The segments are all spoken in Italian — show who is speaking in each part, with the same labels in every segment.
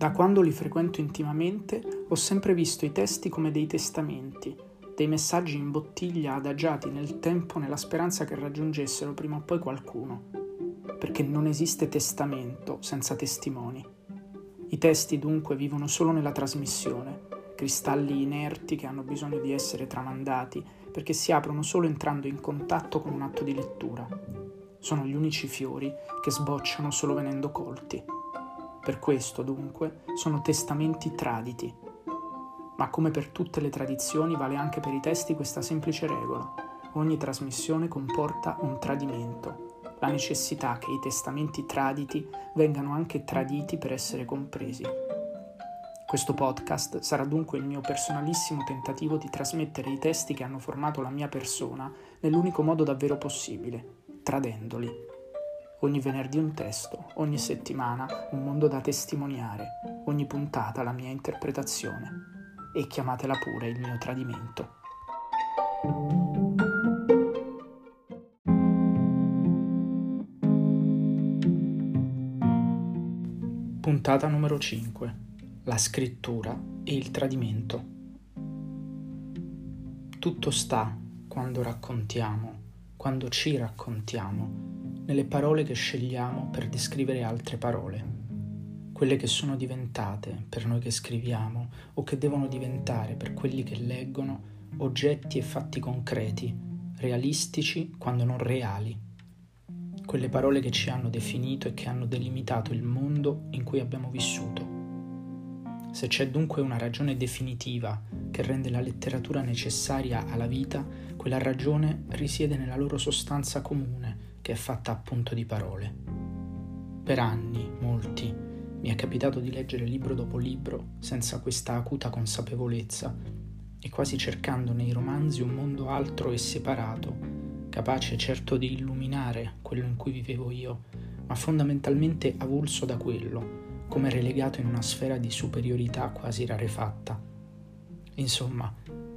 Speaker 1: Da quando li frequento intimamente ho sempre visto i testi come dei testamenti, dei messaggi in bottiglia adagiati nel tempo nella speranza che raggiungessero prima o poi qualcuno, perché non esiste testamento senza testimoni. I testi dunque vivono solo nella trasmissione, cristalli inerti che hanno bisogno di essere tramandati perché si aprono solo entrando in contatto con un atto di lettura. Sono gli unici fiori che sbocciano solo venendo colti. Per questo, dunque, sono testamenti traditi. Ma come per tutte le tradizioni vale anche per i testi questa semplice regola. Ogni trasmissione comporta un tradimento, la necessità che i testamenti traditi vengano anche traditi per essere compresi. Questo podcast sarà dunque il mio personalissimo tentativo di trasmettere i testi che hanno formato la mia persona nell'unico modo davvero possibile, tradendoli. Ogni venerdì un testo, ogni settimana un mondo da testimoniare, ogni puntata la mia interpretazione. E chiamatela pure il mio tradimento. Puntata numero 5. La scrittura e il tradimento. Tutto sta quando raccontiamo, quando ci raccontiamo nelle parole che scegliamo per descrivere altre parole, quelle che sono diventate per noi che scriviamo o che devono diventare per quelli che leggono oggetti e fatti concreti, realistici quando non reali, quelle parole che ci hanno definito e che hanno delimitato il mondo in cui abbiamo vissuto. Se c'è dunque una ragione definitiva che rende la letteratura necessaria alla vita, quella ragione risiede nella loro sostanza comune, che è fatta appunto di parole. Per anni, molti, mi è capitato di leggere libro dopo libro senza questa acuta consapevolezza e quasi cercando nei romanzi un mondo altro e separato, capace certo di illuminare quello in cui vivevo io, ma fondamentalmente avulso da quello, come relegato in una sfera di superiorità quasi rarefatta. Insomma,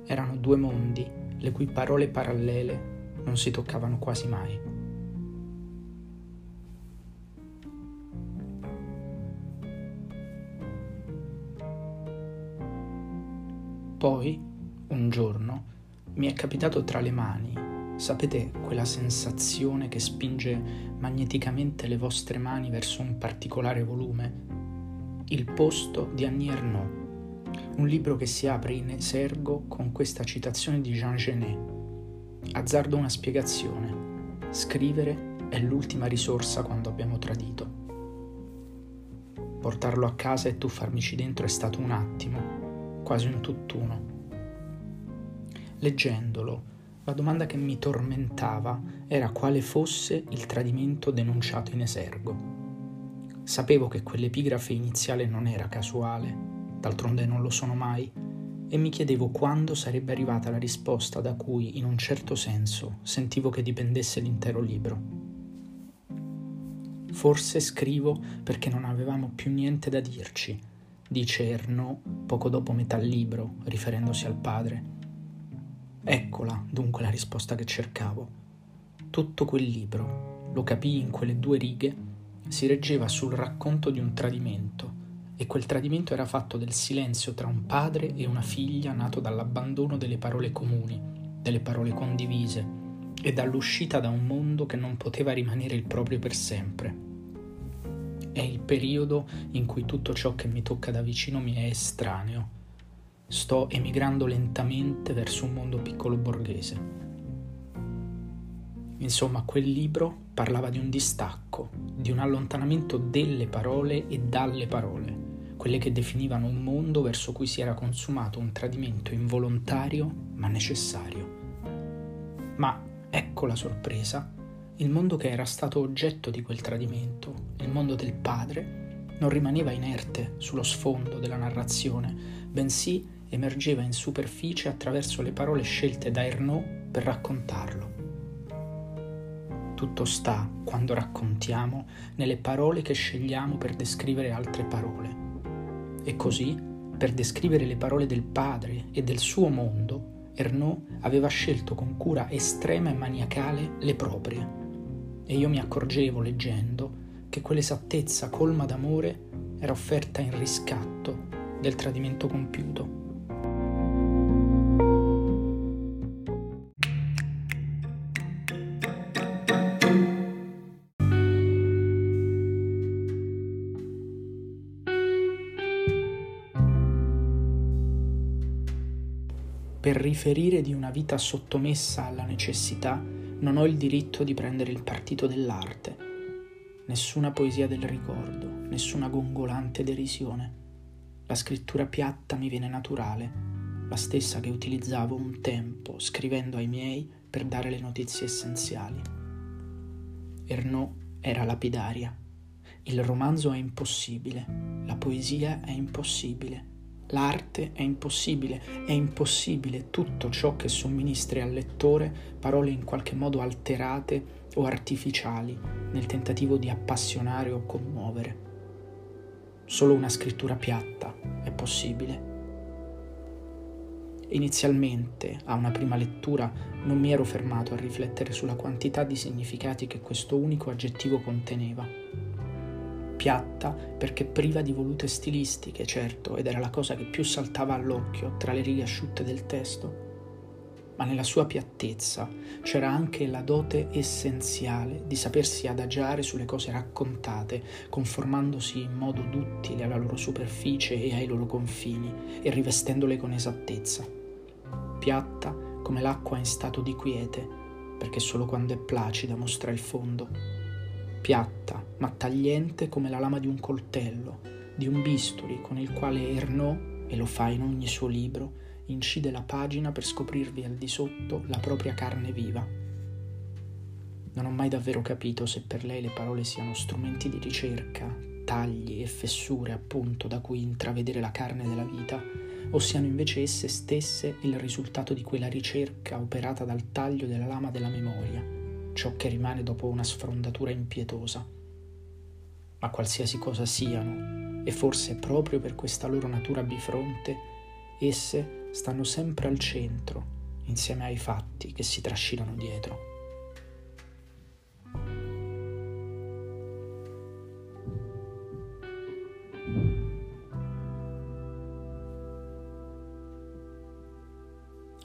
Speaker 1: erano due mondi le cui parole parallele non si toccavano quasi mai. Poi, un giorno, mi è capitato tra le mani, sapete quella sensazione che spinge magneticamente le vostre mani verso un particolare volume? Il posto di Annie Ernaux, un libro che si apre in esergo con questa citazione di Jean Genet. Azzardo una spiegazione. Scrivere è l'ultima risorsa quando abbiamo tradito. Portarlo a casa e tuffarmici dentro è stato un attimo, quasi un tutt'uno. Leggendolo, la domanda che mi tormentava era quale fosse il tradimento denunciato in esergo. Sapevo che quell'epigrafe iniziale non era casuale, d'altronde non lo sono mai, e mi chiedevo quando sarebbe arrivata la risposta da cui, in un certo senso, sentivo che dipendesse l'intero libro. Forse scrivo perché non avevamo più niente da dirci, dice Ernaud poco dopo metà libro, riferendosi al padre. Eccola dunque la risposta che cercavo. Tutto quel libro, lo capii in quelle due righe, si reggeva sul racconto di un tradimento, e quel tradimento era fatto del silenzio tra un padre e una figlia nato dall'abbandono delle parole comuni, delle parole condivise, e dall'uscita da un mondo che non poteva rimanere il proprio per sempre. È il periodo in cui tutto ciò che mi tocca da vicino mi è estraneo. Sto emigrando lentamente verso un mondo piccolo borghese. Insomma, quel libro parlava di un distacco, di un allontanamento delle parole e dalle parole, quelle che definivano un mondo verso cui si era consumato un tradimento involontario ma necessario. Ma ecco la sorpresa il mondo che era stato oggetto di quel tradimento, il mondo del padre, non rimaneva inerte sullo sfondo della narrazione, bensì emergeva in superficie attraverso le parole scelte da Ernaud per raccontarlo. Tutto sta, quando raccontiamo, nelle parole che scegliamo per descrivere altre parole. E così, per descrivere le parole del padre e del suo mondo, Ernaud aveva scelto con cura estrema e maniacale le proprie e io mi accorgevo leggendo che quell'esattezza colma d'amore era offerta in riscatto del tradimento compiuto. Per riferire di una vita sottomessa alla necessità, non ho il diritto di prendere il partito dell'arte. Nessuna poesia del ricordo, nessuna gongolante derisione. La scrittura piatta mi viene naturale, la stessa che utilizzavo un tempo scrivendo ai miei per dare le notizie essenziali. Ernaud era lapidaria. Il romanzo è impossibile, la poesia è impossibile L'arte è impossibile, è impossibile tutto ciò che somministri al lettore parole in qualche modo alterate o artificiali nel tentativo di appassionare o commuovere. Solo una scrittura piatta è possibile. Inizialmente, a una prima lettura, non mi ero fermato a riflettere sulla quantità di significati che questo unico aggettivo conteneva piatta perché priva di volute stilistiche, certo, ed era la cosa che più saltava all'occhio tra le righe asciutte del testo. Ma nella sua piattezza c'era anche la dote essenziale di sapersi adagiare sulle cose raccontate, conformandosi in modo duttile alla loro superficie e ai loro confini e rivestendole con esattezza. Piatta come l'acqua in stato di quiete, perché solo quando è placida mostra il fondo piatta ma tagliente come la lama di un coltello, di un bisturi con il quale Ernaud, e lo fa in ogni suo libro, incide la pagina per scoprirvi al di sotto la propria carne viva. Non ho mai davvero capito se per lei le parole siano strumenti di ricerca, tagli e fessure appunto da cui intravedere la carne della vita, o siano invece esse stesse il risultato di quella ricerca operata dal taglio della lama della memoria ciò che rimane dopo una sfrondatura impietosa. Ma qualsiasi cosa siano, e forse proprio per questa loro natura bifronte, esse stanno sempre al centro, insieme ai fatti che si trascinano dietro.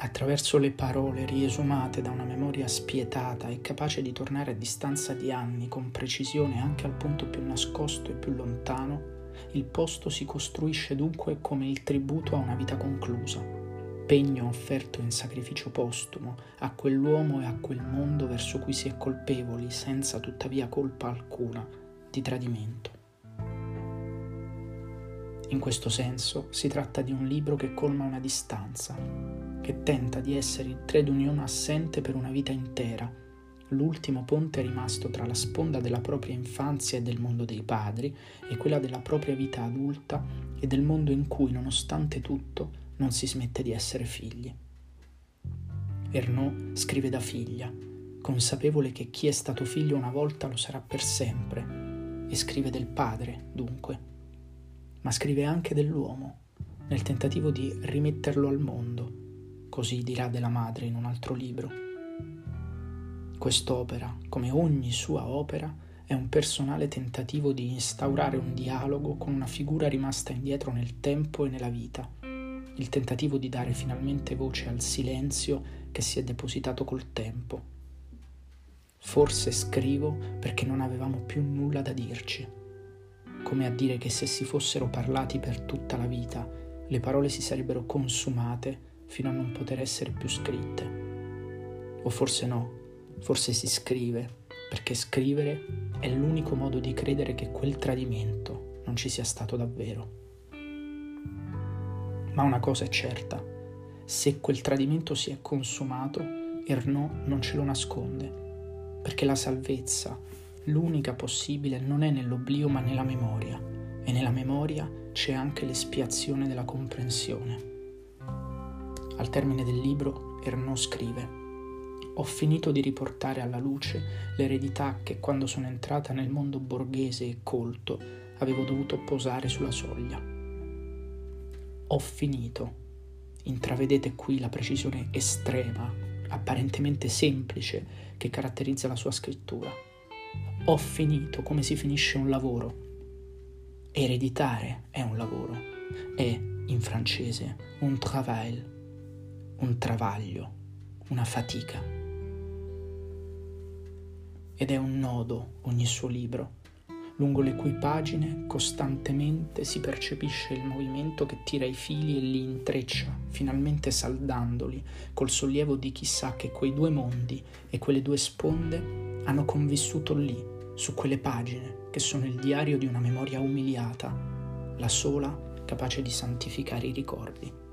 Speaker 1: Attraverso le parole riesumate da una memoria spietata e capace di tornare a distanza di anni con precisione anche al punto più nascosto e più lontano, il posto si costruisce dunque come il tributo a una vita conclusa, pegno offerto in sacrificio postumo a quell'uomo e a quel mondo verso cui si è colpevoli senza tuttavia colpa alcuna di tradimento. In questo senso si tratta di un libro che colma una distanza, che tenta di essere il trade union assente per una vita intera, l'ultimo ponte rimasto tra la sponda della propria infanzia e del mondo dei padri e quella della propria vita adulta e del mondo in cui, nonostante tutto, non si smette di essere figli. Ernaud scrive da figlia, consapevole che chi è stato figlio una volta lo sarà per sempre, e scrive del padre, dunque, ma scrive anche dell'uomo, nel tentativo di rimetterlo al mondo, così dirà della madre in un altro libro. Quest'opera, come ogni sua opera, è un personale tentativo di instaurare un dialogo con una figura rimasta indietro nel tempo e nella vita, il tentativo di dare finalmente voce al silenzio che si è depositato col tempo. Forse scrivo perché non avevamo più nulla da dirci, come a dire che se si fossero parlati per tutta la vita, le parole si sarebbero consumate fino a non poter essere più scritte. O forse no, forse si scrive, perché scrivere è l'unico modo di credere che quel tradimento non ci sia stato davvero. Ma una cosa è certa, se quel tradimento si è consumato, Ernaud non ce lo nasconde, perché la salvezza, l'unica possibile, non è nell'oblio ma nella memoria, e nella memoria c'è anche l'espiazione della comprensione. Al termine del libro Ernaud scrive Ho finito di riportare alla luce l'eredità che quando sono entrata nel mondo borghese e colto avevo dovuto posare sulla soglia. Ho finito. Intravedete qui la precisione estrema, apparentemente semplice, che caratterizza la sua scrittura. Ho finito come si finisce un lavoro. Ereditare è un lavoro, è in francese un travail, un travaglio, una fatica. Ed è un nodo ogni suo libro, lungo le cui pagine costantemente si percepisce il movimento che tira i fili e li intreccia, finalmente saldandoli, col sollievo di chi sa che quei due mondi e quelle due sponde hanno convissuto lì, su quelle pagine, che sono il diario di una memoria umiliata, la sola capace di santificare i ricordi.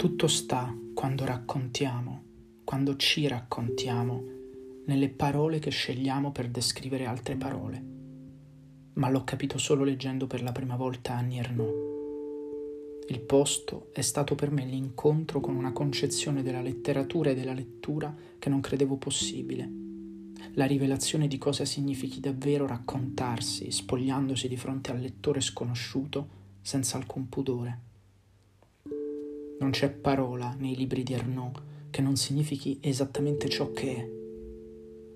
Speaker 1: Tutto sta quando raccontiamo, quando ci raccontiamo, nelle parole che scegliamo per descrivere altre parole. Ma l'ho capito solo leggendo per la prima volta Annie Ernaux. Il posto è stato per me l'incontro con una concezione della letteratura e della lettura che non credevo possibile. La rivelazione di cosa significhi davvero raccontarsi, spogliandosi di fronte al lettore sconosciuto senza alcun pudore. Non c'è parola nei libri di Arnaud che non significhi esattamente ciò che è.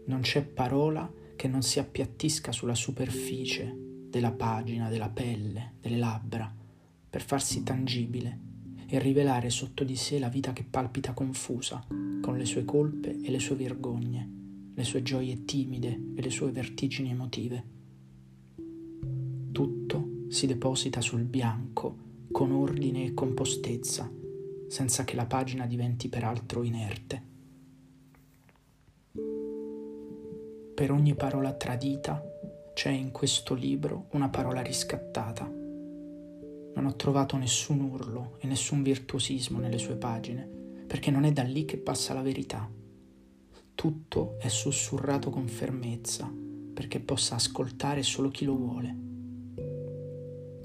Speaker 1: Non c'è parola che non si appiattisca sulla superficie della pagina, della pelle, delle labbra, per farsi tangibile e rivelare sotto di sé la vita che palpita confusa, con le sue colpe e le sue vergogne, le sue gioie timide e le sue vertigini emotive. Tutto si deposita sul bianco con ordine e compostezza senza che la pagina diventi peraltro inerte. Per ogni parola tradita c'è in questo libro una parola riscattata. Non ho trovato nessun urlo e nessun virtuosismo nelle sue pagine, perché non è da lì che passa la verità. Tutto è sussurrato con fermezza, perché possa ascoltare solo chi lo vuole.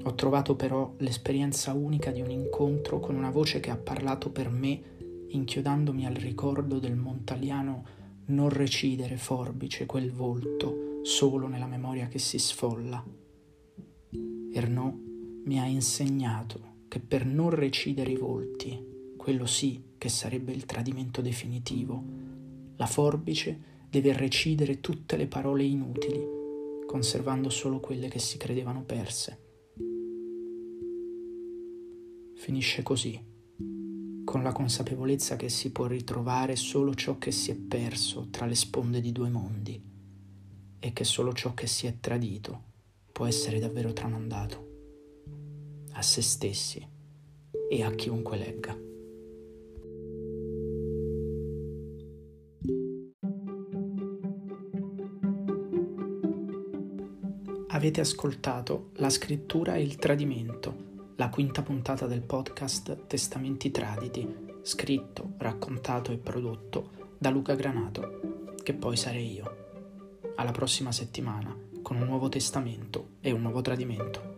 Speaker 1: Ho trovato però l'esperienza unica di un incontro con una voce che ha parlato per me, inchiodandomi al ricordo del montaliano non recidere forbice quel volto solo nella memoria che si sfolla. Ernaux mi ha insegnato che per non recidere i volti, quello sì che sarebbe il tradimento definitivo, la forbice deve recidere tutte le parole inutili, conservando solo quelle che si credevano perse finisce così, con la consapevolezza che si può ritrovare solo ciò che si è perso tra le sponde di due mondi e che solo ciò che si è tradito può essere davvero tramandato a se stessi e a chiunque legga. Avete ascoltato La scrittura e il tradimento la quinta puntata del podcast Testamenti Traditi, scritto, raccontato e prodotto da Luca Granato, che poi sarei io. Alla prossima settimana con un nuovo testamento e un nuovo tradimento.